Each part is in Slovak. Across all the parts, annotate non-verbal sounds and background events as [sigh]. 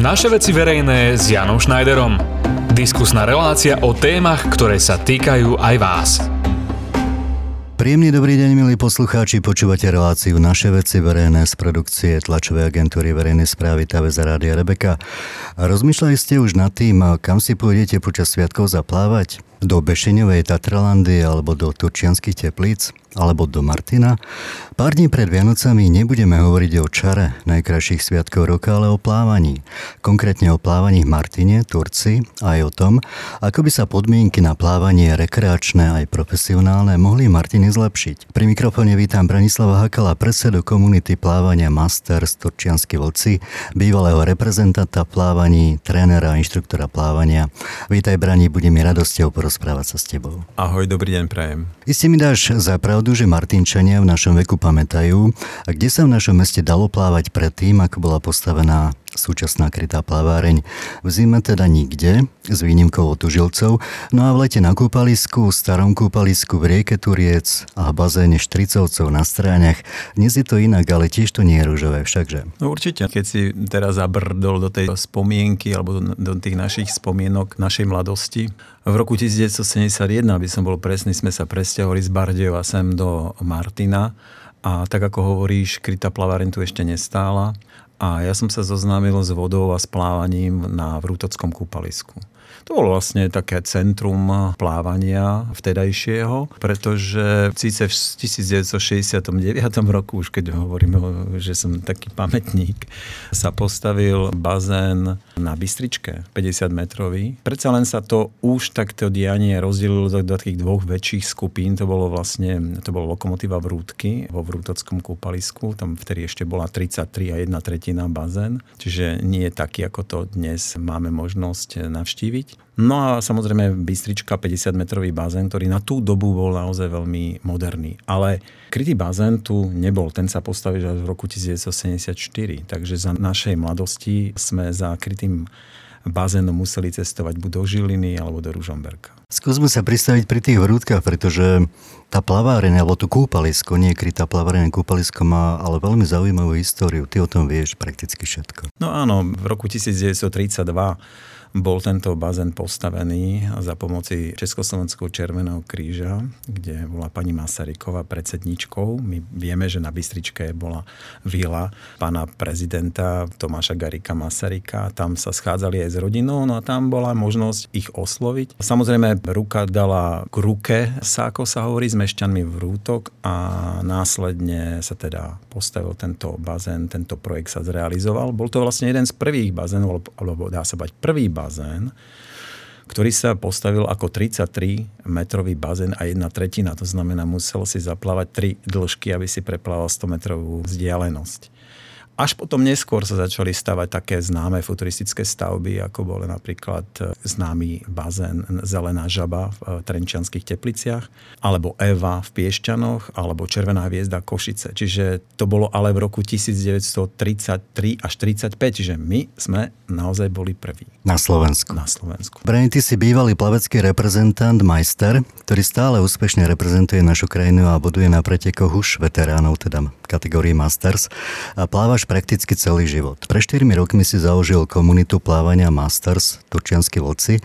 Naše veci verejné s Janom Schneiderom. Diskusná relácia o témach, ktoré sa týkajú aj vás. Príjemný dobrý deň, milí poslucháči. Počúvate reláciu Naše veci verejné z produkcie tlačovej agentúry verejnej správy TVZ Rádia Rebeka. Rozmýšľali ste už nad tým, kam si pôjdete počas sviatkov zaplávať? Do Bešeňovej Tatralandy alebo do Turčianských teplíc? Alebo do Martina. Pár dní pred Vianocami nebudeme hovoriť o čare najkrajších sviatkov roka, ale o plávaní. Konkrétne o plávaní v Martine, Turci, aj o tom, ako by sa podmienky na plávanie rekreačné aj profesionálne mohli v Martine zlepšiť. Pri mikrofóne vítam Branislava Hakala, predsedu komunity plávania Masters Turčiansky vlci, bývalého reprezentanta plávaní, trénera a inštruktora plávania. Vítaj Brani, bude mi radosťou porozprávať sa s tebou. Ahoj, dobrý deň, prajem. Iste mi dáš za pravdu, že Martinčania v našom veku pamätajú, a kde sa v našom meste dalo plávať predtým, ako bola postavená súčasná krytá plaváreň. V zime teda nikde, s výnimkou od užilcov, no a v lete na kúpalisku, starom kúpalisku v rieke Turiec a bazéne Štricovcov na stráňach. Dnes je to inak, ale tiež to nie je rúžové, všakže. No určite, keď si teraz zabrdol do tej spomienky alebo do, do tých našich spomienok našej mladosti, v roku 1971, aby som bol presný, sme sa presťahovali z Bardejova sem do Martina a tak ako hovoríš, krytá plaváreň tu ešte nestála a ja som sa zoznámil s vodou a s plávaním na Vrútockom kúpalisku. To bolo vlastne také centrum plávania vtedajšieho, pretože síce v 1969 roku, už keď hovorím, že som taký pamätník, sa postavil bazén na Bystričke, 50 metrový. Predsa len sa to už takto dianie rozdelilo do, takých dvoch väčších skupín. To bolo vlastne, to bolo lokomotíva Vrútky vo Vrútockom kúpalisku. Tam vtedy ešte bola 33 a jedna tretina bazén. Čiže nie je taký, ako to dnes máme možnosť navštíviť. No a samozrejme Bystrička 50-metrový bazén, ktorý na tú dobu bol naozaj veľmi moderný. Ale krytý bazén tu nebol, ten sa postavil až v roku 1974. Takže za našej mladosti sme za krytým bazénom museli cestovať buď do Žiliny alebo do Ružomberka. Skúsme sa pristaviť pri tých vrútkach, pretože tá plaváreň, alebo tu kúpalisko, nie krytá plaváreň, kúpalisko má ale veľmi zaujímavú históriu. Ty o tom vieš prakticky všetko. No áno, v roku 1932 bol tento bazén postavený za pomoci Československého Červeného kríža, kde bola pani Masaryková predsedničkou. My vieme, že na Bystričke bola vila pána prezidenta Tomáša Garika Masaryka. Tam sa schádzali aj s rodinou, no a tam bola možnosť ich osloviť. Samozrejme, ruka dala k ruke sa, ako sa hovorí, s mešťanmi v rútok a následne sa teda postavil tento bazén, tento projekt sa zrealizoval. Bol to vlastne jeden z prvých bazénov, alebo dá sa bať prvý bazén, ktorý sa postavil ako 33 metrový bazén a jedna tretina. To znamená, musel si zaplávať tri dĺžky, aby si preplával 100 metrovú vzdialenosť. Až potom neskôr sa začali stavať také známe futuristické stavby, ako bol napríklad e, známy bazén Zelená žaba v e, Trenčianských tepliciach, alebo Eva v Piešťanoch, alebo Červená hviezda Košice. Čiže to bolo ale v roku 1933 až 35, čiže my sme naozaj boli prví. Na Slovensku. Na Slovensku. Brani, ty si bývalý plavecký reprezentant, majster, ktorý stále úspešne reprezentuje našu krajinu a buduje na pretekoch už veteránov, teda kategórii Masters. A plávaš prakticky celý život. Pre 4 rokmi si založil komunitu plávania Masters, Turčiansky vlci.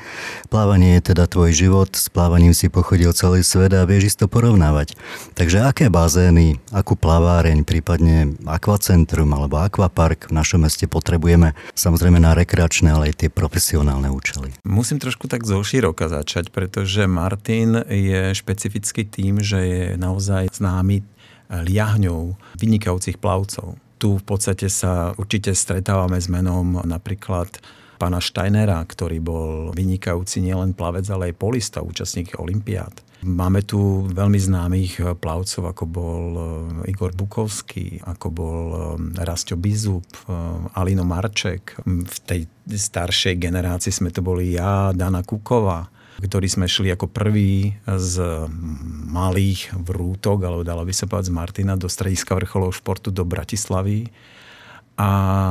Plávanie je teda tvoj život, s plávaním si pochodil celý svet a vieš isto porovnávať. Takže aké bazény, akú plaváreň, prípadne akvacentrum alebo akvapark v našom meste potrebujeme, samozrejme na rekreačné, ale aj tie profesionálne účely? Musím trošku tak zo široka začať, pretože Martin je špecifický tým, že je naozaj známy liahňou vynikajúcich plavcov tu v podstate sa určite stretávame s menom napríklad pána Steinera, ktorý bol vynikajúci nielen plavec, ale aj polista, účastník Olympiád. Máme tu veľmi známych plavcov, ako bol eh, Igor Bukovský, ako bol eh, Rastio Bizup, eh, Alino Marček. V tej staršej generácii sme to boli ja, Dana Kuková ktorí sme šli ako prví z malých vrútok, alebo dalo by sa povedať z Martina, do strediska vrcholov športu do Bratislavy. A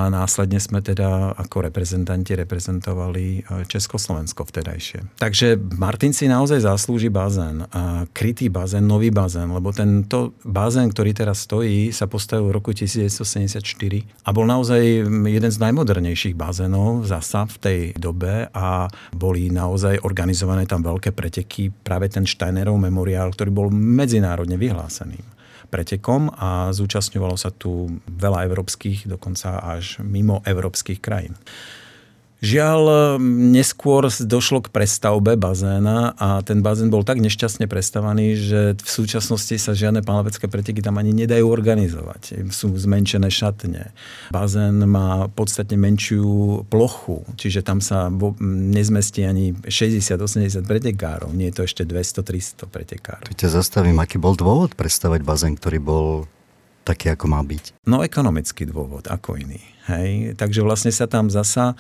následne sme teda ako reprezentanti reprezentovali e, Československo vtedajšie. Takže Martin si naozaj zaslúži bazén, krytý bazén, nový bazén, lebo tento bazén, ktorý teraz stojí, sa postavil v roku 1974 a bol naozaj jeden z najmodernejších bazénov zasa v tej dobe a boli naozaj organizované tam veľké preteky, práve ten Steinerov memoriál, ktorý bol medzinárodne vyhlásený pretekom a zúčastňovalo sa tu veľa európskych, dokonca až mimo európskych krajín. Žiaľ, neskôr došlo k prestavbe bazéna a ten bazén bol tak nešťastne prestavaný, že v súčasnosti sa žiadne pánlevecké preteky tam ani nedajú organizovať. Sú zmenšené šatne. Bazén má podstatne menšiu plochu, čiže tam sa nezmestí ani 60-80 pretekárov. Nie je to ešte 200-300 pretekárov. Tu ťa zastavím, aký bol dôvod prestavať bazén, ktorý bol taký, ako má byť? No ekonomický dôvod, ako iný. Hej? Takže vlastne sa tam zasa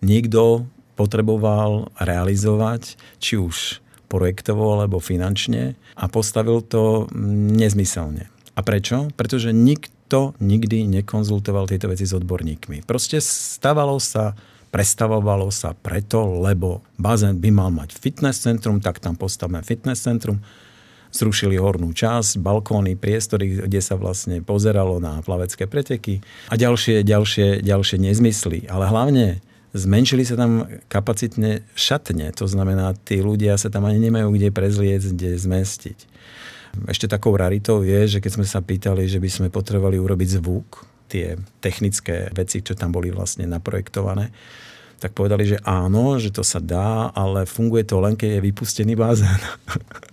niekto potreboval realizovať, či už projektovo alebo finančne a postavil to nezmyselne. A prečo? Pretože nikto nikdy nekonzultoval tieto veci s odborníkmi. Proste stavalo sa, prestavovalo sa preto, lebo bazén by mal mať fitness centrum, tak tam postavme fitness centrum. Zrušili hornú časť, balkóny, priestory, kde sa vlastne pozeralo na plavecké preteky a ďalšie, ďalšie, ďalšie nezmysly. Ale hlavne Zmenšili sa tam kapacitne šatne, to znamená, tí ľudia sa tam ani nemajú kde prezliecť, kde zmestiť. Ešte takou raritou je, že keď sme sa pýtali, že by sme potrebovali urobiť zvuk, tie technické veci, čo tam boli vlastne naprojektované, tak povedali, že áno, že to sa dá, ale funguje to len, keď je vypustený bazén. [laughs]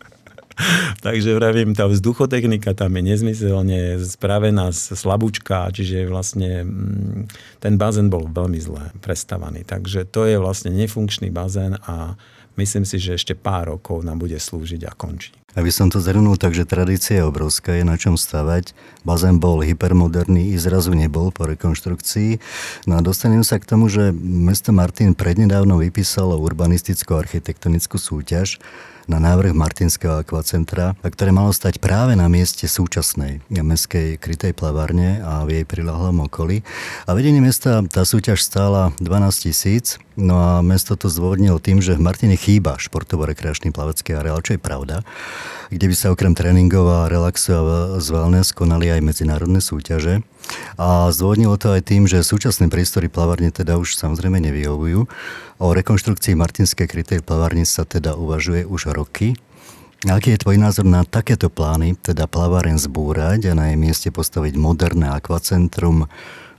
[laughs] Takže vravím, tá vzduchotechnika tam je nezmyselne spravená slabúčka, čiže vlastne mm, ten bazén bol veľmi zle prestavaný. Takže to je vlastne nefunkčný bazén a myslím si, že ešte pár rokov nám bude slúžiť a končí. Aby som to zhrnul, takže tradícia je obrovská, je na čom stavať. Bazén bol hypermoderný, i zrazu nebol po rekonštrukcii. No a dostanem sa k tomu, že mesto Martin prednedávno vypísalo urbanistickú architektonickú súťaž, na návrh Martinského akvacentra, ktoré malo stať práve na mieste súčasnej mestskej krytej plavárne a v jej prilahlom okolí. A vedenie mesta tá súťaž stála 12 tisíc, no a mesto to zdôvodnilo tým, že v Martine chýba športovo-rekreačný plavecký areál, čo je pravda, kde by sa okrem tréningov a relaxu a z wellness konali aj medzinárodné súťaže. A zdôvodnilo to aj tým, že súčasné priestory plavárne teda už samozrejme nevyhovujú. O rekonštrukcii Martinskej krytej plavárne sa teda uvažuje už roky. Aký je tvoj názor na takéto plány, teda plaváren zbúrať a na jej mieste postaviť moderné akvacentrum?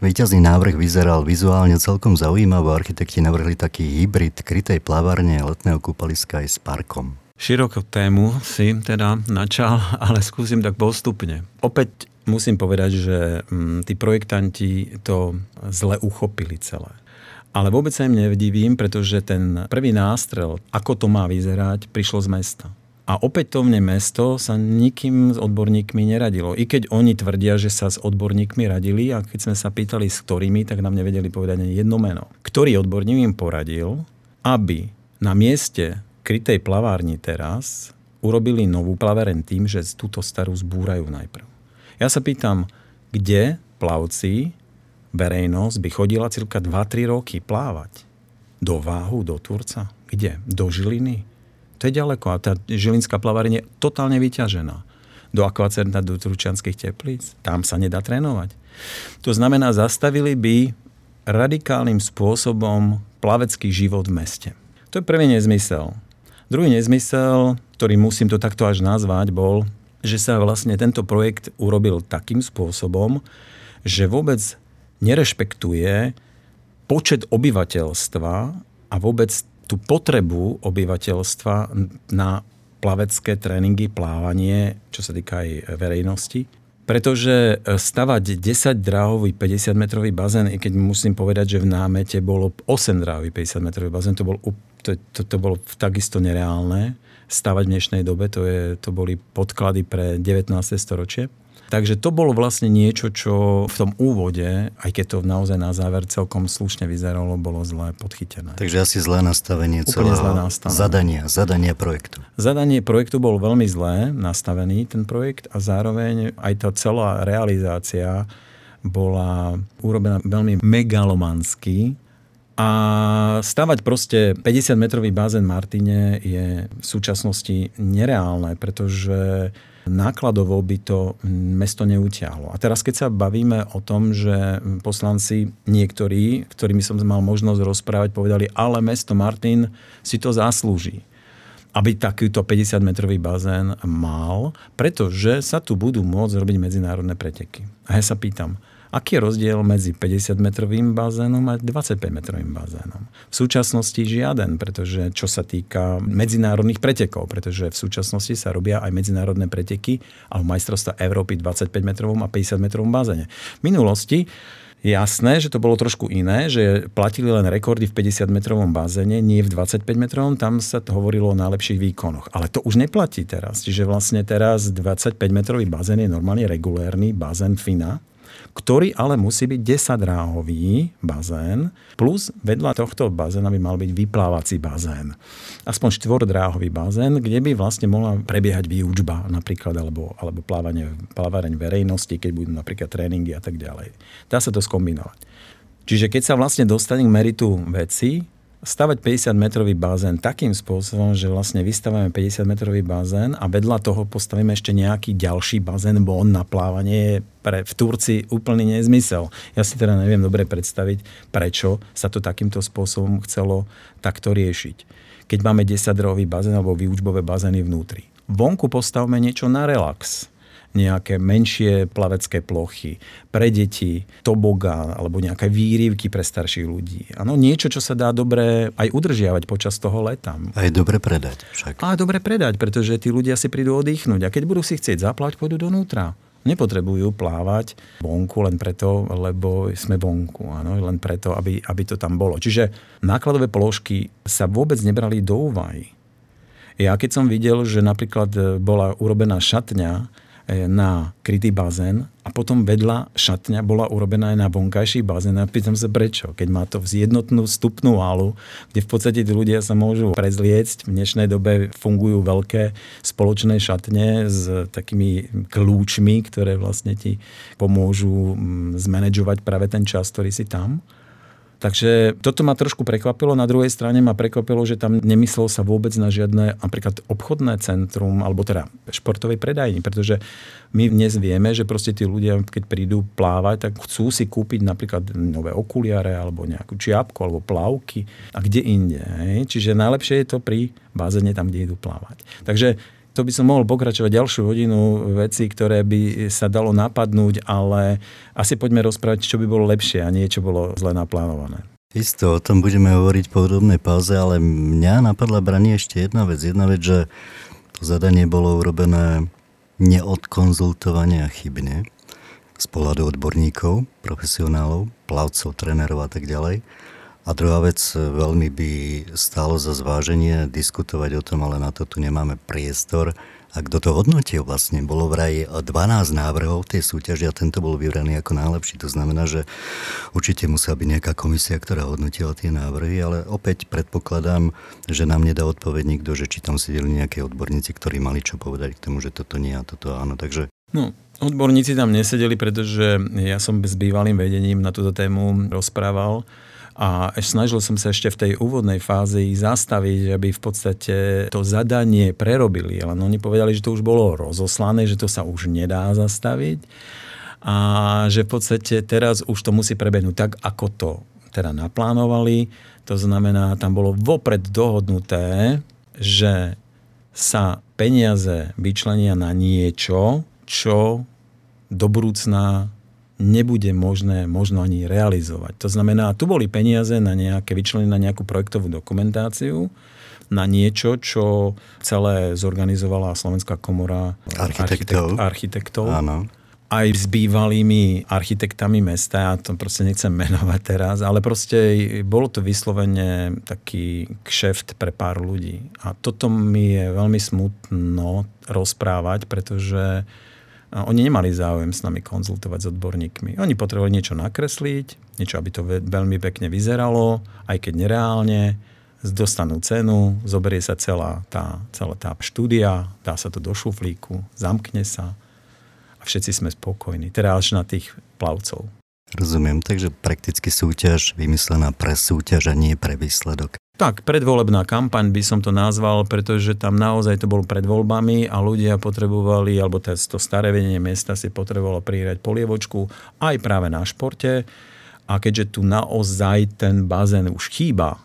Výťazný návrh vyzeral vizuálne celkom zaujímavo. Architekti navrhli taký hybrid krytej plavárne letného kúpaliska aj s parkom. Širokú tému si teda načal, ale skúsim tak postupne. Opäť musím povedať, že mm, tí projektanti to zle uchopili celé. Ale vôbec sa im nevdivím, pretože ten prvý nástrel, ako to má vyzerať, prišlo z mesta. A opätovne mesto sa nikým s odborníkmi neradilo. I keď oni tvrdia, že sa s odborníkmi radili a keď sme sa pýtali s ktorými, tak nám nevedeli povedať ani jedno meno. Ktorý odborník im poradil, aby na mieste krytej plavárni teraz urobili novú plaveren tým, že túto starú zbúrajú najprv. Ja sa pýtam, kde plavci verejnosť by chodila cirka 2-3 roky plávať. Do Váhu, do Turca. Kde? Do Žiliny? To je ďaleko a tá žilinská plaváreň je totálne vyťažená. Do akvacerna, do Turčianských teplíc. Tam sa nedá trénovať. To znamená, zastavili by radikálnym spôsobom plavecký život v meste. To je prvý nezmysel. Druhý nezmysel, ktorý musím to takto až nazvať, bol, že sa vlastne tento projekt urobil takým spôsobom, že vôbec nerešpektuje počet obyvateľstva a vôbec tú potrebu obyvateľstva na plavecké tréningy, plávanie, čo sa týka aj verejnosti. Pretože stavať 10 dráhový 50 metrový bazén, i keď musím povedať, že v námete bolo 8 dráhový 50 metrový bazén, to, bol, to, to, to bolo takisto nereálne stavať v dnešnej dobe, to, je, to boli podklady pre 19. storočie. Takže to bolo vlastne niečo, čo v tom úvode, aj keď to naozaj na záver celkom slušne vyzeralo, bolo zle podchytené. Takže asi zlé nastavenie celého zlé zadania, zadania projektu. Zadanie projektu bol veľmi zlé nastavený ten projekt a zároveň aj tá celá realizácia bola urobená veľmi megalomansky a stavať proste 50-metrový bazén Martine je v súčasnosti nereálne, pretože nákladovo by to mesto neutiahlo. A teraz, keď sa bavíme o tom, že poslanci niektorí, ktorými som mal možnosť rozprávať, povedali, ale mesto Martin si to zaslúži aby takýto 50-metrový bazén mal, pretože sa tu budú môcť robiť medzinárodné preteky. A ja sa pýtam, Aký je rozdiel medzi 50-metrovým bazénom a 25-metrovým bazénom? V súčasnosti žiaden, pretože čo sa týka medzinárodných pretekov, pretože v súčasnosti sa robia aj medzinárodné preteky a majstrovstva Európy 25-metrovom a 50-metrovom bazéne. V minulosti Jasné, že to bolo trošku iné, že platili len rekordy v 50-metrovom bazéne, nie v 25-metrovom, tam sa to hovorilo o najlepších výkonoch. Ale to už neplatí teraz. Čiže vlastne teraz 25-metrový bazén je normálne regulérny bazén FINA, ktorý ale musí byť 10 dráhový bazén, plus vedľa tohto bazéna by mal byť vyplávací bazén. Aspoň štvordráhový bazén, kde by vlastne mohla prebiehať výučba napríklad, alebo, alebo plávanie, plávanie verejnosti, keď budú napríklad tréningy a tak ďalej. Dá sa to skombinovať. Čiže keď sa vlastne dostane k meritu veci, stavať 50-metrový bazén takým spôsobom, že vlastne vystavíme 50-metrový bazén a vedľa toho postavíme ešte nejaký ďalší bazén, bo on na plávanie je pre, v Turcii úplný nezmysel. Ja si teda neviem dobre predstaviť, prečo sa to takýmto spôsobom chcelo takto riešiť. Keď máme 10-drový bazén alebo výučbové bazény vnútri. Vonku postavme niečo na relax nejaké menšie plavecké plochy pre deti, tobogán alebo nejaké výrivky pre starších ľudí. Áno, niečo, čo sa dá dobre aj udržiavať počas toho leta. Aj dobre predať však. A dobre predať, pretože tí ľudia si prídu oddychnúť a keď budú si chcieť zaplať, pôjdu donútra nepotrebujú plávať vonku len preto, lebo sme vonku. Áno, len preto, aby, aby to tam bolo. Čiže nákladové položky sa vôbec nebrali do úvahy. Ja keď som videl, že napríklad bola urobená šatňa na krytý bazén a potom vedľa šatňa bola urobená aj na vonkajší bazén. A pýtam sa prečo, keď má to jednotnú vstupnú halu, kde v podstate tí ľudia sa môžu prezliecť. V dnešnej dobe fungujú veľké spoločné šatne s takými kľúčmi, ktoré vlastne ti pomôžu mm, zmanéžovať práve ten čas, ktorý si tam. Takže toto ma trošku prekvapilo. Na druhej strane ma prekvapilo, že tam nemyslel sa vôbec na žiadne napríklad obchodné centrum alebo teda športovej predajni, pretože my dnes vieme, že proste tí ľudia, keď prídu plávať, tak chcú si kúpiť napríklad nové okuliare alebo nejakú čiapku alebo plavky a kde inde. Čiže najlepšie je to pri bázene tam, kde idú plávať. Takže to by som mohol pokračovať ďalšiu hodinu veci, ktoré by sa dalo napadnúť, ale asi poďme rozprávať, čo by bolo lepšie a nie čo bolo zle naplánované. Isto, o tom budeme hovoriť po podobnej pauze, ale mňa napadla branie ešte jedna vec. Jedna vec, že to zadanie bolo urobené neodkonzultovane a chybne z pohľadu odborníkov, profesionálov, plavcov, trénerov a tak ďalej. A druhá vec, veľmi by stálo za zváženie diskutovať o tom, ale na to tu nemáme priestor. A kto to hodnotil vlastne? Bolo vraj 12 návrhov tej súťaži a tento bol vybraný ako najlepší. To znamená, že určite musela byť nejaká komisia, ktorá hodnotila tie návrhy, ale opäť predpokladám, že nám nedá odpoveď nikto, že či tam sedeli nejaké odborníci, ktorí mali čo povedať k tomu, že toto nie a toto áno. Takže No, odborníci tam nesedeli, pretože ja som s bývalým vedením na túto tému rozprával a snažil som sa ešte v tej úvodnej fáze ich zastaviť, aby v podstate to zadanie prerobili. Ale oni povedali, že to už bolo rozoslané, že to sa už nedá zastaviť a že v podstate teraz už to musí prebehnúť tak, ako to teda naplánovali. To znamená, tam bolo vopred dohodnuté, že sa peniaze vyčlenia na niečo, čo do budúcna nebude možné možno ani realizovať. To znamená, tu boli peniaze na nejaké vyčlenené na nejakú projektovú dokumentáciu, na niečo, čo celé zorganizovala Slovenská komora architektov. architektov. Áno aj s bývalými architektami mesta, ja to proste nechcem [laughs] menovať teraz, ale proste bolo to vyslovene taký kšeft pre pár ľudí. A toto mi je veľmi smutno rozprávať, pretože oni nemali záujem s nami konzultovať s odborníkmi. Oni potrebovali niečo nakresliť, niečo, aby to veľmi pekne vyzeralo, aj keď nereálne, dostanú cenu, zoberie sa celá tá, celá tá štúdia, dá sa to do šuflíku, zamkne sa a všetci sme spokojní. Teda až na tých plavcov. Rozumiem, takže prakticky súťaž vymyslená pre súťaž a nie pre výsledok. Tak, predvolebná kampaň by som to nazval, pretože tam naozaj to bolo pred voľbami a ľudia potrebovali, alebo to staré vedenie mesta si potrebovalo prihrať polievočku aj práve na športe. A keďže tu naozaj ten bazén už chýba,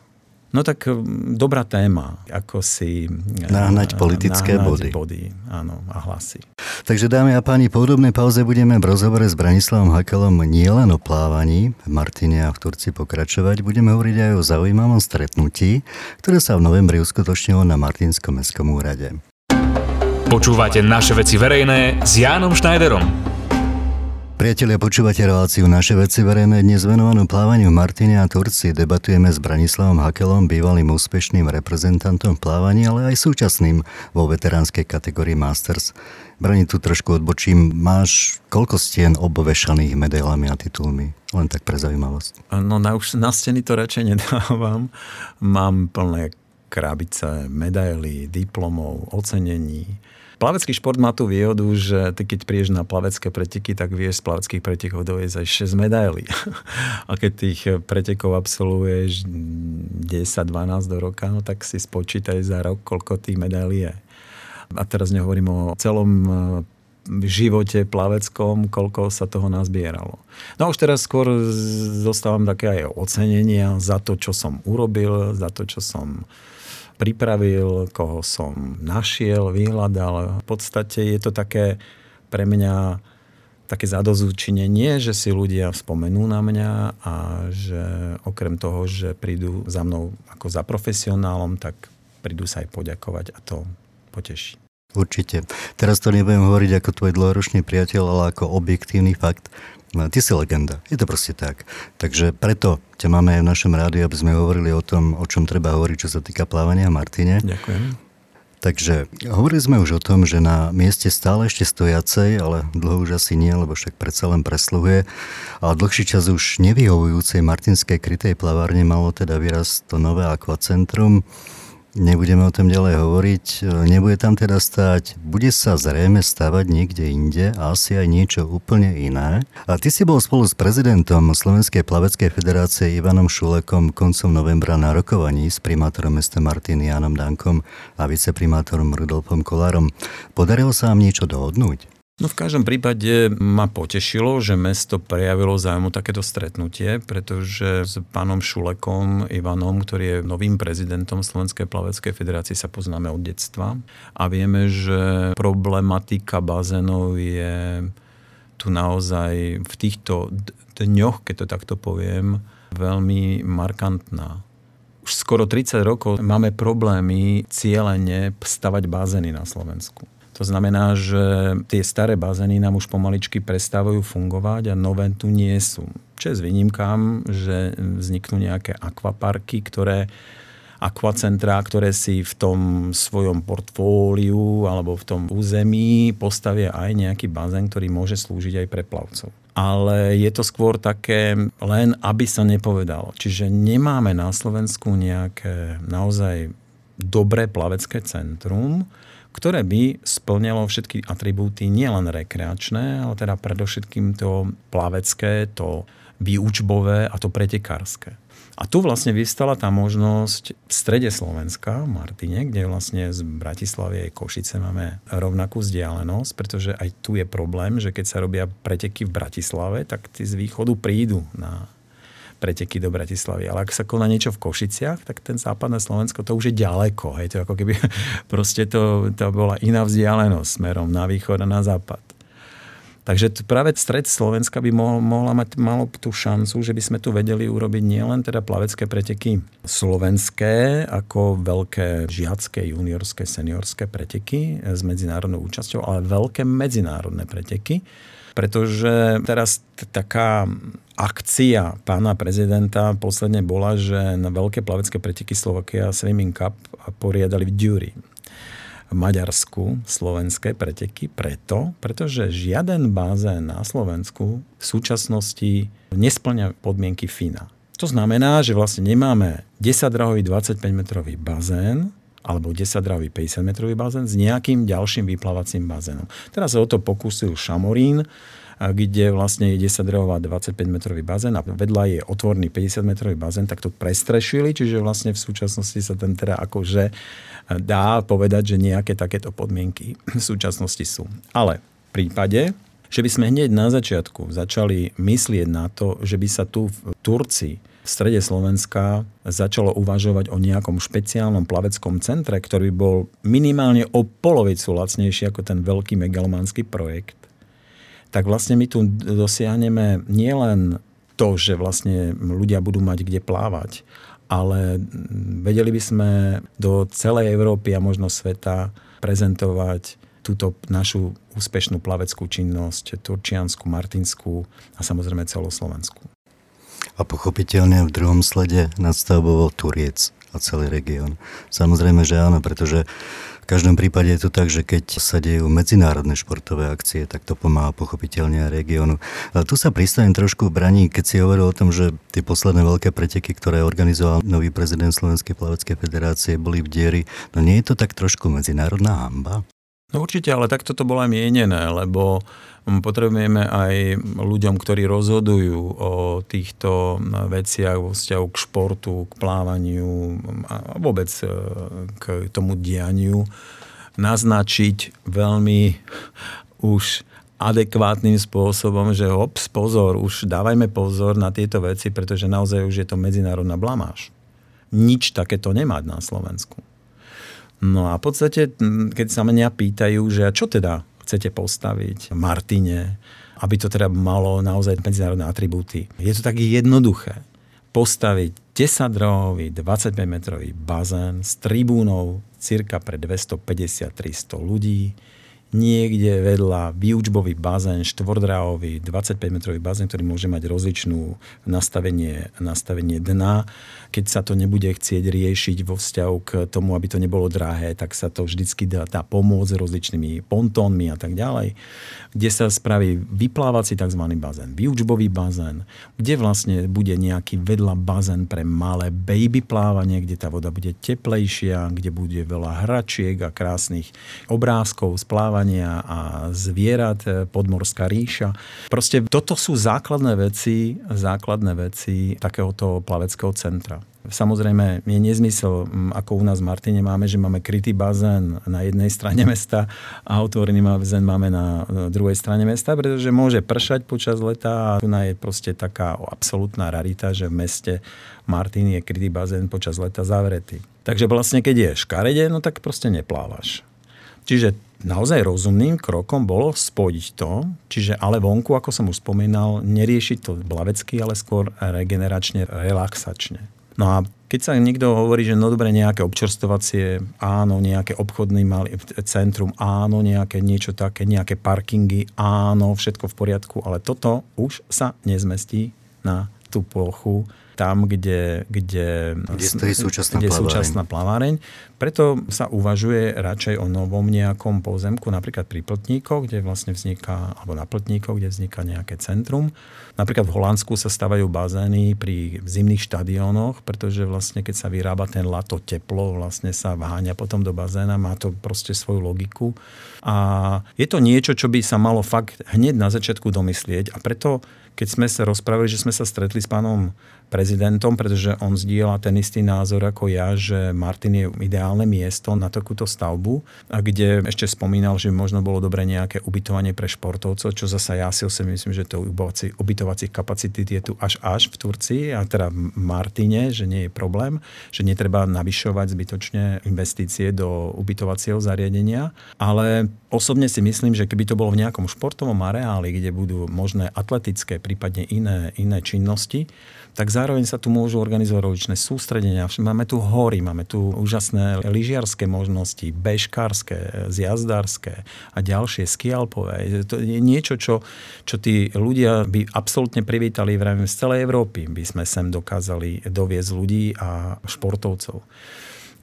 No tak mm, dobrá téma, ako si... Nahnať politické nahnať body. body. Áno, a hlasy. Takže dámy a páni, po podobnej pauze budeme v rozhovore s Branislavom Hakelom nielen o plávaní v Martine a v Turci pokračovať, budeme hovoriť aj o zaujímavom stretnutí, ktoré sa v novembri uskutočnilo na Martinskom mestskom úrade. Počúvate naše veci verejné s Jánom Schneiderom. Priatelia, počúvate reláciu Naše veci verejné dnes venovanú plávaniu v Martine a Turci. Debatujeme s Branislavom Hakelom, bývalým úspešným reprezentantom v plávaní, ale aj súčasným vo veteránskej kategórii Masters. Brani, tu trošku odbočím. Máš koľko stien obovešaných medailami a titulmi? Len tak pre zaujímavosť. No na, už na steny to radšej nedávam. Mám plné krabice, medaily, diplomov, ocenení Plavecký šport má tú výhodu, že ty keď prídeš na plavecké preteky, tak vieš z plaveckých pretekov doviesť aj 6 medailí. [laughs] A keď tých pretekov absolvuješ 10-12 do roka, no tak si spočítaj za rok, koľko tých medailí je. A teraz nehovorím o celom e, v živote plaveckom, koľko sa toho nazbieralo. No už teraz skôr zostávam také aj ocenenia za to, čo som urobil, za to, čo som pripravil, koho som našiel, vyhľadal. V podstate je to také pre mňa také zadozúčinenie, že si ľudia spomenú na mňa a že okrem toho, že prídu za mnou ako za profesionálom, tak prídu sa aj poďakovať a to poteší. Určite. Teraz to nebudem hovoriť ako tvoj dlhoročný priateľ, ale ako objektívny fakt. No, ty si legenda. Je to proste tak. Takže preto ťa máme aj v našom rádiu, aby sme hovorili o tom, o čom treba hovoriť, čo sa týka plávania Martine. Ďakujem. Takže hovorili sme už o tom, že na mieste stále ešte stojacej, ale dlho už asi nie, lebo však predsa len presluhuje, a dlhší čas už nevyhovujúcej martinskej krytej plavárne malo teda výraz to nové akvacentrum. Nebudeme o tom ďalej hovoriť. Nebude tam teda stať, bude sa zrejme stavať niekde inde a asi aj niečo úplne iné. A ty si bol spolu s prezidentom Slovenskej plaveckej federácie Ivanom Šulekom koncom novembra na rokovaní s primátorom mesta Martin Jánom Dankom a viceprimátorom Rudolfom Kolárom. Podarilo sa vám niečo dohodnúť? No v každom prípade ma potešilo, že mesto prejavilo zájmu takéto stretnutie, pretože s pánom Šulekom Ivanom, ktorý je novým prezidentom Slovenskej plaveckej federácie, sa poznáme od detstva a vieme, že problematika bazénov je tu naozaj v týchto dňoch, keď to takto poviem, veľmi markantná. Už skoro 30 rokov máme problémy cieľene stavať bazény na Slovensku. To znamená, že tie staré bazény nám už pomaličky prestávajú fungovať a nové tu nie sú. Čo je s výnimkám, že vzniknú nejaké akvaparky, ktoré akvacentrá, ktoré si v tom svojom portfóliu alebo v tom území postavia aj nejaký bazén, ktorý môže slúžiť aj pre plavcov. Ale je to skôr také len, aby sa nepovedalo. Čiže nemáme na Slovensku nejaké naozaj dobré plavecké centrum, ktoré by splňalo všetky atribúty nielen rekreačné, ale teda predovšetkým to plavecké, to výučbové a to pretekárske. A tu vlastne vystala tá možnosť v strede Slovenska, Martine, kde vlastne z Bratislavy aj Košice máme rovnakú vzdialenosť, pretože aj tu je problém, že keď sa robia preteky v Bratislave, tak tí z východu prídu na preteky do Bratislavy. Ale ak sa koná niečo v Košiciach, tak ten západné Slovensko to už je ďaleko. Hej. To ako keby [laughs] proste to, to bola iná vzdialenosť smerom na východ a na západ. Takže práve stred Slovenska by mohla mať malo tú šancu, že by sme tu vedeli urobiť nielen teda plavecké preteky slovenské, ako veľké žiacké, juniorské, seniorské preteky s medzinárodnou účasťou, ale veľké medzinárodné preteky, pretože teraz taká akcia pána prezidenta posledne bola, že na veľké plavecké preteky Slovakia Swimming Cup poriadali v Dury Maďarsku slovenské preteky preto, pretože žiaden bazén na Slovensku v súčasnosti nesplňa podmienky FINA. To znamená, že vlastne nemáme 10-drahový 25-metrový bazén, alebo 10-drahový 50-metrový bazén s nejakým ďalším vyplávacím bazénom. Teraz sa o to pokúsil Šamorín, kde vlastne je 10 a 25-metrový bazén a vedľa je otvorný 50-metrový bazén, tak to prestrešili, čiže vlastne v súčasnosti sa ten teda akože dá povedať, že nejaké takéto podmienky v súčasnosti sú. Ale v prípade, že by sme hneď na začiatku začali myslieť na to, že by sa tu v Turcii v strede Slovenska začalo uvažovať o nejakom špeciálnom plaveckom centre, ktorý bol minimálne o polovicu lacnejší ako ten veľký megalománsky projekt, tak vlastne my tu dosiahneme nielen to, že vlastne ľudia budú mať kde plávať, ale vedeli by sme do celej Európy a možno sveta prezentovať túto našu úspešnú plaveckú činnosť, turčiansku, martinskú a samozrejme celoslovenskú. A pochopiteľne v druhom slede nadstavoval Turiec a celý región. Samozrejme, že áno, pretože v každom prípade je to tak, že keď sa dejú medzinárodné športové akcie, tak to pomáha pochopiteľne aj regiónu. Ale tu sa pristavím trošku v braní, keď si hovoril o tom, že tie posledné veľké preteky, ktoré organizoval nový prezident Slovenskej plaveckej federácie, boli v dieri. No nie je to tak trošku medzinárodná hamba? No určite, ale takto to bolo aj mienené, lebo potrebujeme aj ľuďom, ktorí rozhodujú o týchto veciach vo vzťahu k športu, k plávaniu a vôbec e, k tomu dianiu, naznačiť veľmi už adekvátnym spôsobom, že ops, pozor, už dávajme pozor na tieto veci, pretože naozaj už je to medzinárodná blamáž. Nič takéto nemať na Slovensku. No a v podstate, keď sa mňa pýtajú, že čo teda chcete postaviť Martine, aby to teda malo naozaj medzinárodné atribúty. Je to tak jednoduché. Postaviť 10-rohový, 25-metrový bazén s tribúnou cirka pre 250-300 ľudí, niekde vedľa výučbový bazén, štvordráhový, 25-metrový bazén, ktorý môže mať rozličnú nastavenie, nastavenie dna. Keď sa to nebude chcieť riešiť vo vzťahu k tomu, aby to nebolo drahé, tak sa to vždycky dá, dá pomôcť rozličnými pontónmi a tak ďalej. Kde sa spraví vyplávací tzv. bazén, výučbový bazén, kde vlastne bude nejaký vedľa bazén pre malé baby plávanie, kde tá voda bude teplejšia, kde bude veľa hračiek a krásnych obrázkov z správania a zvierat, e, podmorská ríša. Proste toto sú základné veci, základné veci takéhoto plaveckého centra. Samozrejme, je nezmysel, ako u nás v Martine máme, že máme krytý bazén na jednej strane mesta a otvorený bazén máme na druhej strane mesta, pretože môže pršať počas leta a tu je proste taká absolútna rarita, že v meste Martin je krytý bazén počas leta zavretý. Takže vlastne, keď je škarede, no tak proste neplávaš. Čiže naozaj rozumným krokom bolo spojiť to, čiže ale vonku, ako som už spomínal, neriešiť to blavecky, ale skôr regeneračne, relaxačne. No a keď sa niekto hovorí, že no dobre, nejaké občerstovacie, áno, nejaké obchodný malý centrum, áno, nejaké niečo také, nejaké parkingy, áno, všetko v poriadku, ale toto už sa nezmestí na tú plochu tam, kde, kde, kde, stojí súčasná, kde súčasná plaváreň. Preto sa uvažuje radšej o novom nejakom pozemku, napríklad pri Pltníkoch, kde vlastne vzniká, alebo na Pltníkoch, kde vzniká nejaké centrum. Napríklad v Holandsku sa stavajú bazény pri zimných štadiónoch, pretože vlastne keď sa vyrába ten lato teplo, vlastne sa vháňa potom do bazéna, má to proste svoju logiku. A je to niečo, čo by sa malo fakt hneď na začiatku domyslieť a preto keď sme sa rozprávali, že sme sa stretli s pánom prezidentom, pretože on zdieľa ten istý názor ako ja, že Martin je ideálne miesto na takúto stavbu, a kde ešte spomínal, že možno bolo dobre nejaké ubytovanie pre športovcov, čo zasa ja si myslím, že to ubytovacích kapacity je tu až až v Turcii a teda v Martine, že nie je problém, že netreba navyšovať zbytočne investície do ubytovacieho zariadenia, ale osobne si myslím, že keby to bolo v nejakom športovom areáli, kde budú možné atletické, prípadne iné, iné činnosti, tak zároveň sa tu môžu organizovať rozličné sústredenia. Máme tu hory, máme tu úžasné lyžiarské možnosti, bežkárske, zjazdárske a ďalšie skialpové. To je niečo, čo, čo tí ľudia by absolútne privítali v z celej Európy. By sme sem dokázali doviezť ľudí a športovcov.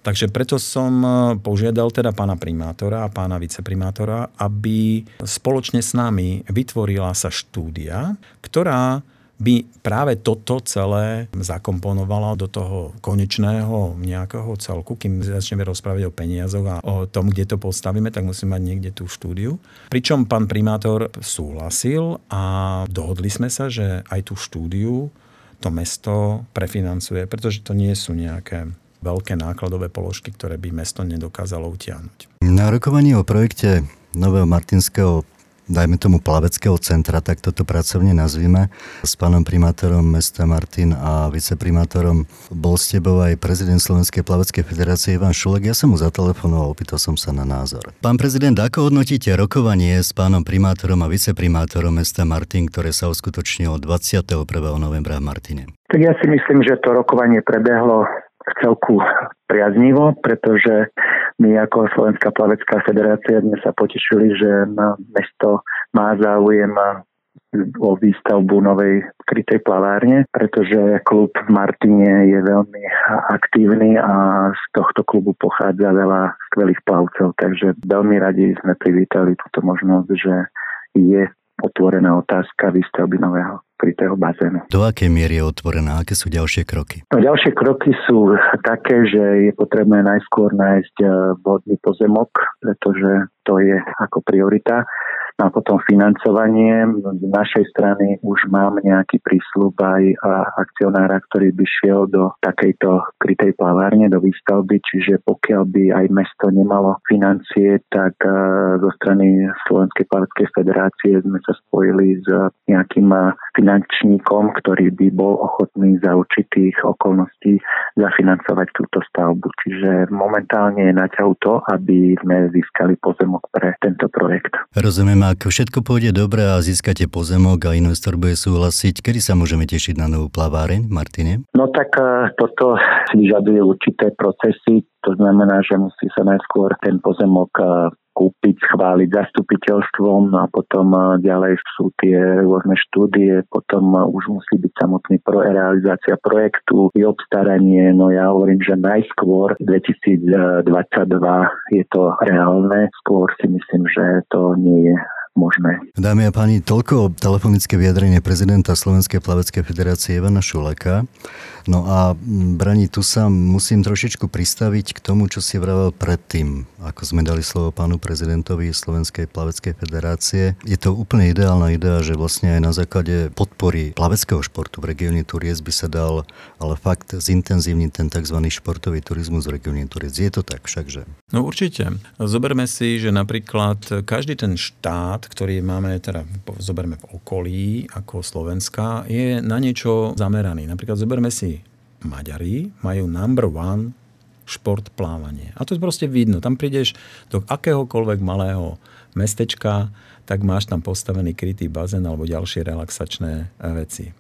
Takže preto som požiadal teda pána primátora a pána viceprimátora, aby spoločne s nami vytvorila sa štúdia, ktorá by práve toto celé zakomponovalo do toho konečného nejakého celku, kým začneme rozprávať o peniazoch a o tom, kde to postavíme, tak musíme mať niekde tú štúdiu. Pričom pán primátor súhlasil a dohodli sme sa, že aj tú štúdiu to mesto prefinancuje, pretože to nie sú nejaké veľké nákladové položky, ktoré by mesto nedokázalo utiahnuť. Na rokovanie o projekte nového Martinského dajme tomu plaveckého centra, tak toto pracovne nazvime, s pánom primátorom mesta Martin a viceprimátorom bol s tebou aj prezident Slovenskej plaveckej federácie Ivan Šulek. Ja som mu zatelefonoval, opýtal som sa na názor. Pán prezident, ako hodnotíte rokovanie s pánom primátorom a viceprimátorom mesta Martin, ktoré sa uskutočnilo 21. novembra v Martine? Tak ja si myslím, že to rokovanie prebehlo celku priaznivo, pretože my ako Slovenská plavecká federácia sme sa potešili, že mesto má záujem o výstavbu novej krytej plavárne, pretože klub v Martine je veľmi aktívny a z tohto klubu pochádza veľa skvelých plavcov, takže veľmi radi sme privítali túto možnosť, že je otvorená otázka výstavby nového krytého bazénu. Do akej miery je otvorená? Aké sú ďalšie kroky? No, ďalšie kroky sú také, že je potrebné najskôr nájsť eh, vodný pozemok, pretože to je ako priorita a potom financovanie. Z našej strany už mám nejaký prísľub aj akcionára, ktorý by šiel do takejto krytej plavárne, do výstavby, čiže pokiaľ by aj mesto nemalo financie, tak e, zo strany Slovenskej plaveckej federácie sme sa spojili s nejakým finančníkom, ktorý by bol ochotný za určitých okolností zafinancovať túto stavbu. Čiže momentálne je na to, aby sme získali pozemok pre tento projekt. Rozumiem, ak všetko pôjde dobre a získate pozemok a investor bude súhlasiť, kedy sa môžeme tešiť na novú plaváreň, Martine? No tak e, toto si vyžaduje určité procesy, to znamená, že musí sa najskôr ten pozemok e, kúpiť, schváliť zastupiteľstvom a potom ďalej sú tie rôzne štúdie, potom už musí byť samotný pro, realizácia projektu, i obstaranie, no ja hovorím, že najskôr 2022 je to reálne, skôr si myslím, že to nie je možné. Dámy a páni, toľko telefonické vyjadrenie prezidenta Slovenskej plaveckej federácie Ivana Šuleka. No a Brani, tu sa musím trošičku pristaviť k tomu, čo si vravel predtým, ako sme dali slovo pánu prezidentovi Slovenskej plaveckej federácie. Je to úplne ideálna idea, že vlastne aj na základe podpory plaveckého športu v regióne Turies by sa dal ale fakt zintenzívniť ten tzv. športový turizmus v regióne Turies. Je to tak všakže? No určite. Zoberme si, že napríklad každý ten štát, ktorý máme, teda zoberme v okolí ako Slovenska, je na niečo zameraný. Napríklad zoberme si Maďari majú number one šport plávanie. A to proste vidno. Tam prídeš do akéhokoľvek malého mestečka, tak máš tam postavený krytý bazén alebo ďalšie relaxačné veci.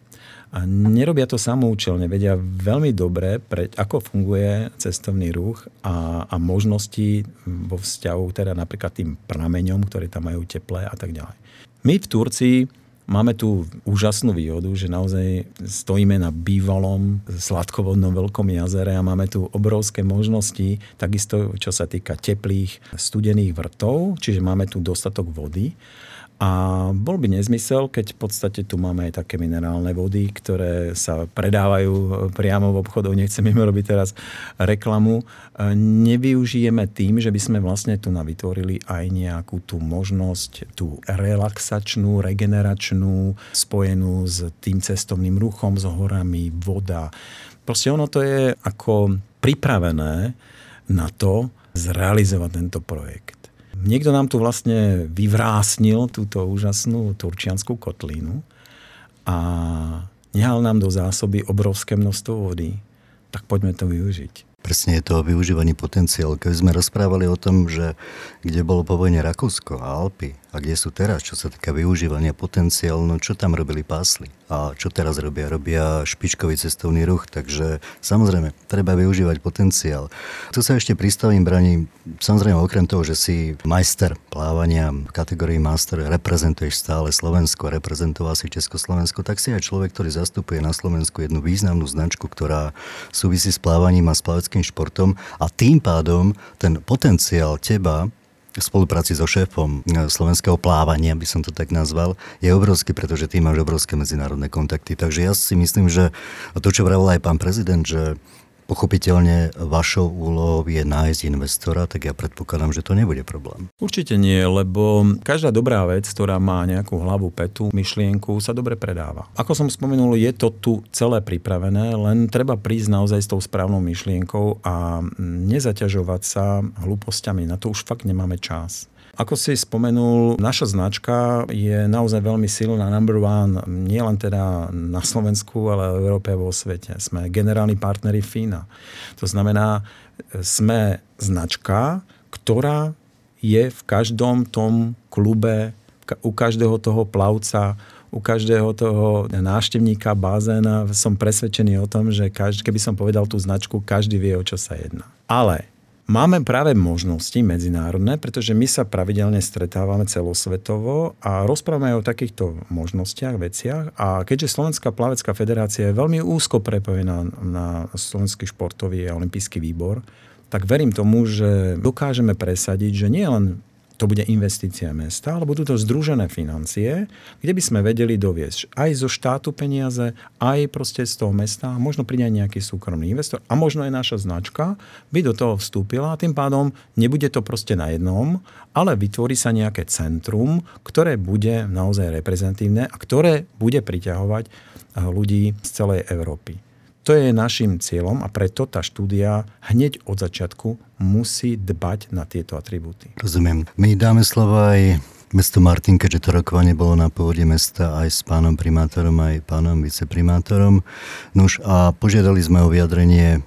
A nerobia to samoučelne, vedia veľmi dobre, pre, ako funguje cestovný ruch a, a možnosti vo vzťahu teda napríklad tým prameňom, ktoré tam majú teplé a tak ďalej. My v Turcii Máme tu úžasnú výhodu, že naozaj stojíme na bývalom sladkovodnom veľkom jazere a máme tu obrovské možnosti, takisto čo sa týka teplých studených vrtov, čiže máme tu dostatok vody. A bol by nezmysel, keď v podstate tu máme aj také minerálne vody, ktoré sa predávajú priamo v obchodoch, nechcem im robiť teraz reklamu, nevyužijeme tým, že by sme vlastne tu vytvorili aj nejakú tú možnosť, tú relaxačnú, regeneračnú, spojenú s tým cestovným ruchom, s horami, voda. Proste ono to je ako pripravené na to zrealizovať tento projekt. Niekto nám tu vlastne vyvrásnil túto úžasnú turčianskú kotlínu a nehal nám do zásoby obrovské množstvo vody, tak poďme to využiť. Presne je to o využívaní potenciálu. Keby sme rozprávali o tom, že kde bolo po vojne Rakúsko a Alpy a kde sú teraz, čo sa týka využívania potenciálu, no čo tam robili pásli a čo teraz robia? Robia špičkový cestovný ruch, takže samozrejme, treba využívať potenciál. Tu sa ešte pristavím, Brani, samozrejme okrem toho, že si majster plávania v kategórii master, reprezentuješ stále Slovensko, reprezentoval si Československo, tak si aj človek, ktorý zastupuje na Slovensku jednu významnú značku, ktorá súvisí s plávaním a s plaveckým športom a tým pádom ten potenciál teba v spolupráci so šéfom e, slovenského plávania, by som to tak nazval, je obrovský, pretože ty máš obrovské medzinárodné kontakty. Takže ja si myslím, že to, čo vravel aj pán prezident, že Pochopiteľne vašou úlohou je nájsť investora, tak ja predpokladám, že to nebude problém. Určite nie, lebo každá dobrá vec, ktorá má nejakú hlavu, petu, myšlienku, sa dobre predáva. Ako som spomenul, je to tu celé pripravené, len treba prísť naozaj s tou správnou myšlienkou a nezaťažovať sa hlúpostiami. Na to už fakt nemáme čas. Ako si spomenul, naša značka je naozaj veľmi silná, number one, nielen teda na Slovensku, ale v Európe a vo svete. Sme generálni partneri FINA. To znamená, sme značka, ktorá je v každom tom klube, u každého toho plavca, u každého toho náštevníka bazéna som presvedčený o tom, že každý, keby som povedal tú značku, každý vie, o čo sa jedná. Ale Máme práve možnosti medzinárodné, pretože my sa pravidelne stretávame celosvetovo a rozprávame o takýchto možnostiach, veciach. A keďže Slovenská plavecká federácia je veľmi úzko prepojená na Slovenský športový a olimpijský výbor, tak verím tomu, že dokážeme presadiť, že nie len to bude investícia mesta, ale budú to združené financie, kde by sme vedeli doviesť aj zo štátu peniaze, aj proste z toho mesta, možno príde aj nejaký súkromný investor a možno aj naša značka by do toho vstúpila a tým pádom nebude to proste na jednom, ale vytvorí sa nejaké centrum, ktoré bude naozaj reprezentívne a ktoré bude priťahovať ľudí z celej Európy. To je našim cieľom a preto tá štúdia hneď od začiatku musí dbať na tieto atribúty. Rozumiem. My dáme slovo aj mesto Martin, keďže to rokovanie bolo na pôvode mesta aj s pánom primátorom, aj pánom viceprimátorom. Nuž a požiadali sme o vyjadrenie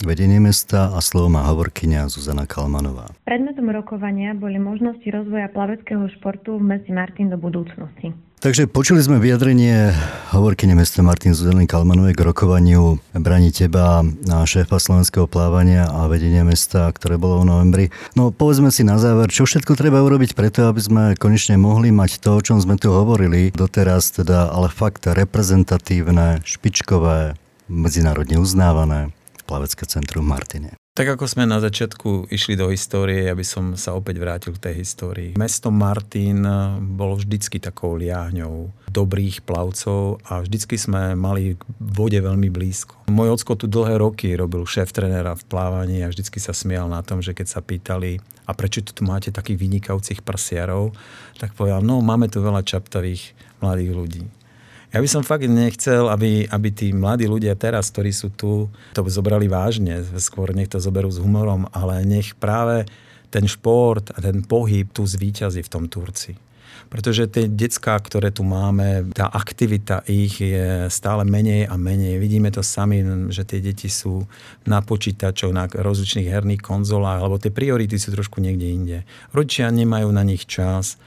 vedenie mesta a slovo má hovorkyňa Zuzana Kalmanová. Predmetom rokovania boli možnosti rozvoja plaveckého športu v meste Martin do budúcnosti. Takže počuli sme vyjadrenie hovorkyne mesta Martin Zuzany Kalmanovej k rokovaniu Brani teba na šéfa slovenského plávania a vedenia mesta, ktoré bolo v novembri. No povedzme si na záver, čo všetko treba urobiť preto, aby sme konečne mohli mať to, o čom sme tu hovorili doteraz, teda ale fakt reprezentatívne, špičkové, medzinárodne uznávané plavecké centrum Martine. Tak ako sme na začiatku išli do histórie, aby som sa opäť vrátil k tej histórii. Mesto Martin bolo vždycky takou liahňou dobrých plavcov a vždycky sme mali k vode veľmi blízko. Môj ocko tu dlhé roky robil šéf trenéra v plávaní a vždycky sa smial na tom, že keď sa pýtali, a prečo tu máte takých vynikajúcich prsiarov, tak povedal, no máme tu veľa čaptavých mladých ľudí. Ja by som fakt nechcel, aby, aby tí mladí ľudia teraz, ktorí sú tu, to zobrali vážne, skôr nech to zoberú s humorom, ale nech práve ten šport a ten pohyb tu zvíťazí v tom Turci. Pretože tie decká, ktoré tu máme, tá aktivita ich je stále menej a menej. Vidíme to sami, že tie deti sú na počítačoch, na rozličných herných konzolách, alebo tie priority sú trošku niekde inde. Rodičia nemajú na nich čas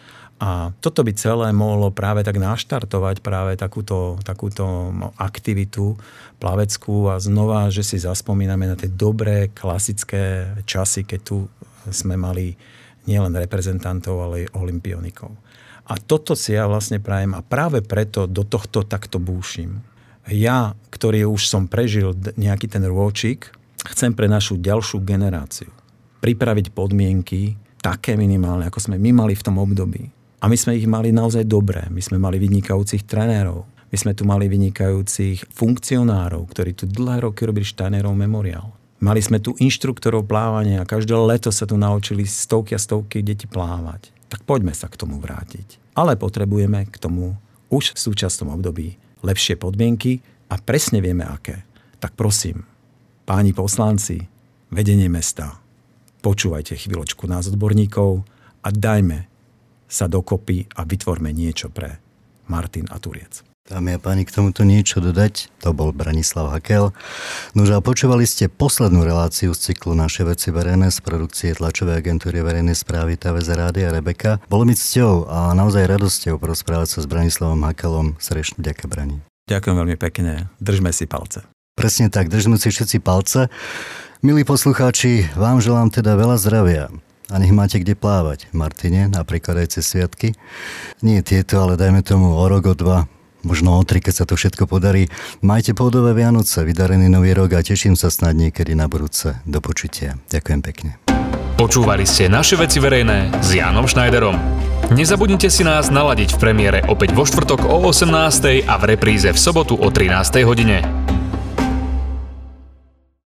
a toto by celé mohlo práve tak naštartovať práve takúto, takúto aktivitu plaveckú a znova, že si zaspomíname na tie dobré, klasické časy, keď tu sme mali nielen reprezentantov, ale aj olimpionikov. A toto si ja vlastne prajem a práve preto do tohto takto búšim. Ja, ktorý už som prežil nejaký ten rôčik, chcem pre našu ďalšiu generáciu pripraviť podmienky také minimálne, ako sme my mali v tom období a my sme ich mali naozaj dobré. My sme mali vynikajúcich trenérov. My sme tu mali vynikajúcich funkcionárov, ktorí tu dlhé roky robili Steinerov memoriál. Mali sme tu inštruktorov plávania a každé leto sa tu naučili stovky a stovky deti plávať. Tak poďme sa k tomu vrátiť. Ale potrebujeme k tomu už v súčasnom období lepšie podmienky a presne vieme aké. Tak prosím, páni poslanci, vedenie mesta, počúvajte chvíľočku nás odborníkov a dajme sa dokopy a vytvorme niečo pre Martin a Turiec. Dámy a páni, k tomuto niečo dodať? To bol Branislav Hakel. No a počúvali ste poslednú reláciu z cyklu Naše veci verejné z produkcie tlačovej agentúry verejnej správy TVZ Rádia Rebeka. Bolo mi cťou a naozaj radosťou porozprávať sa s Branislavom Hakelom. Srdečne ďakujem, Brani. Ďakujem veľmi pekne. Držme si palce. Presne tak, držme si všetci palce. Milí poslucháči, vám želám teda veľa zdravia a nech máte kde plávať. Martine, napríklad aj cez sviatky. Nie tieto, ale dajme tomu o rok, o dva, možno o tri, keď sa to všetko podarí. Majte pohodové Vianoce, vydarený nový rok a teším sa snad niekedy na budúce. Do počutia. Ďakujem pekne. Počúvali ste naše veci verejné s Jánom Schneiderom. Nezabudnite si nás naladiť v premiére opäť vo štvrtok o 18. a v repríze v sobotu o 13. hodine.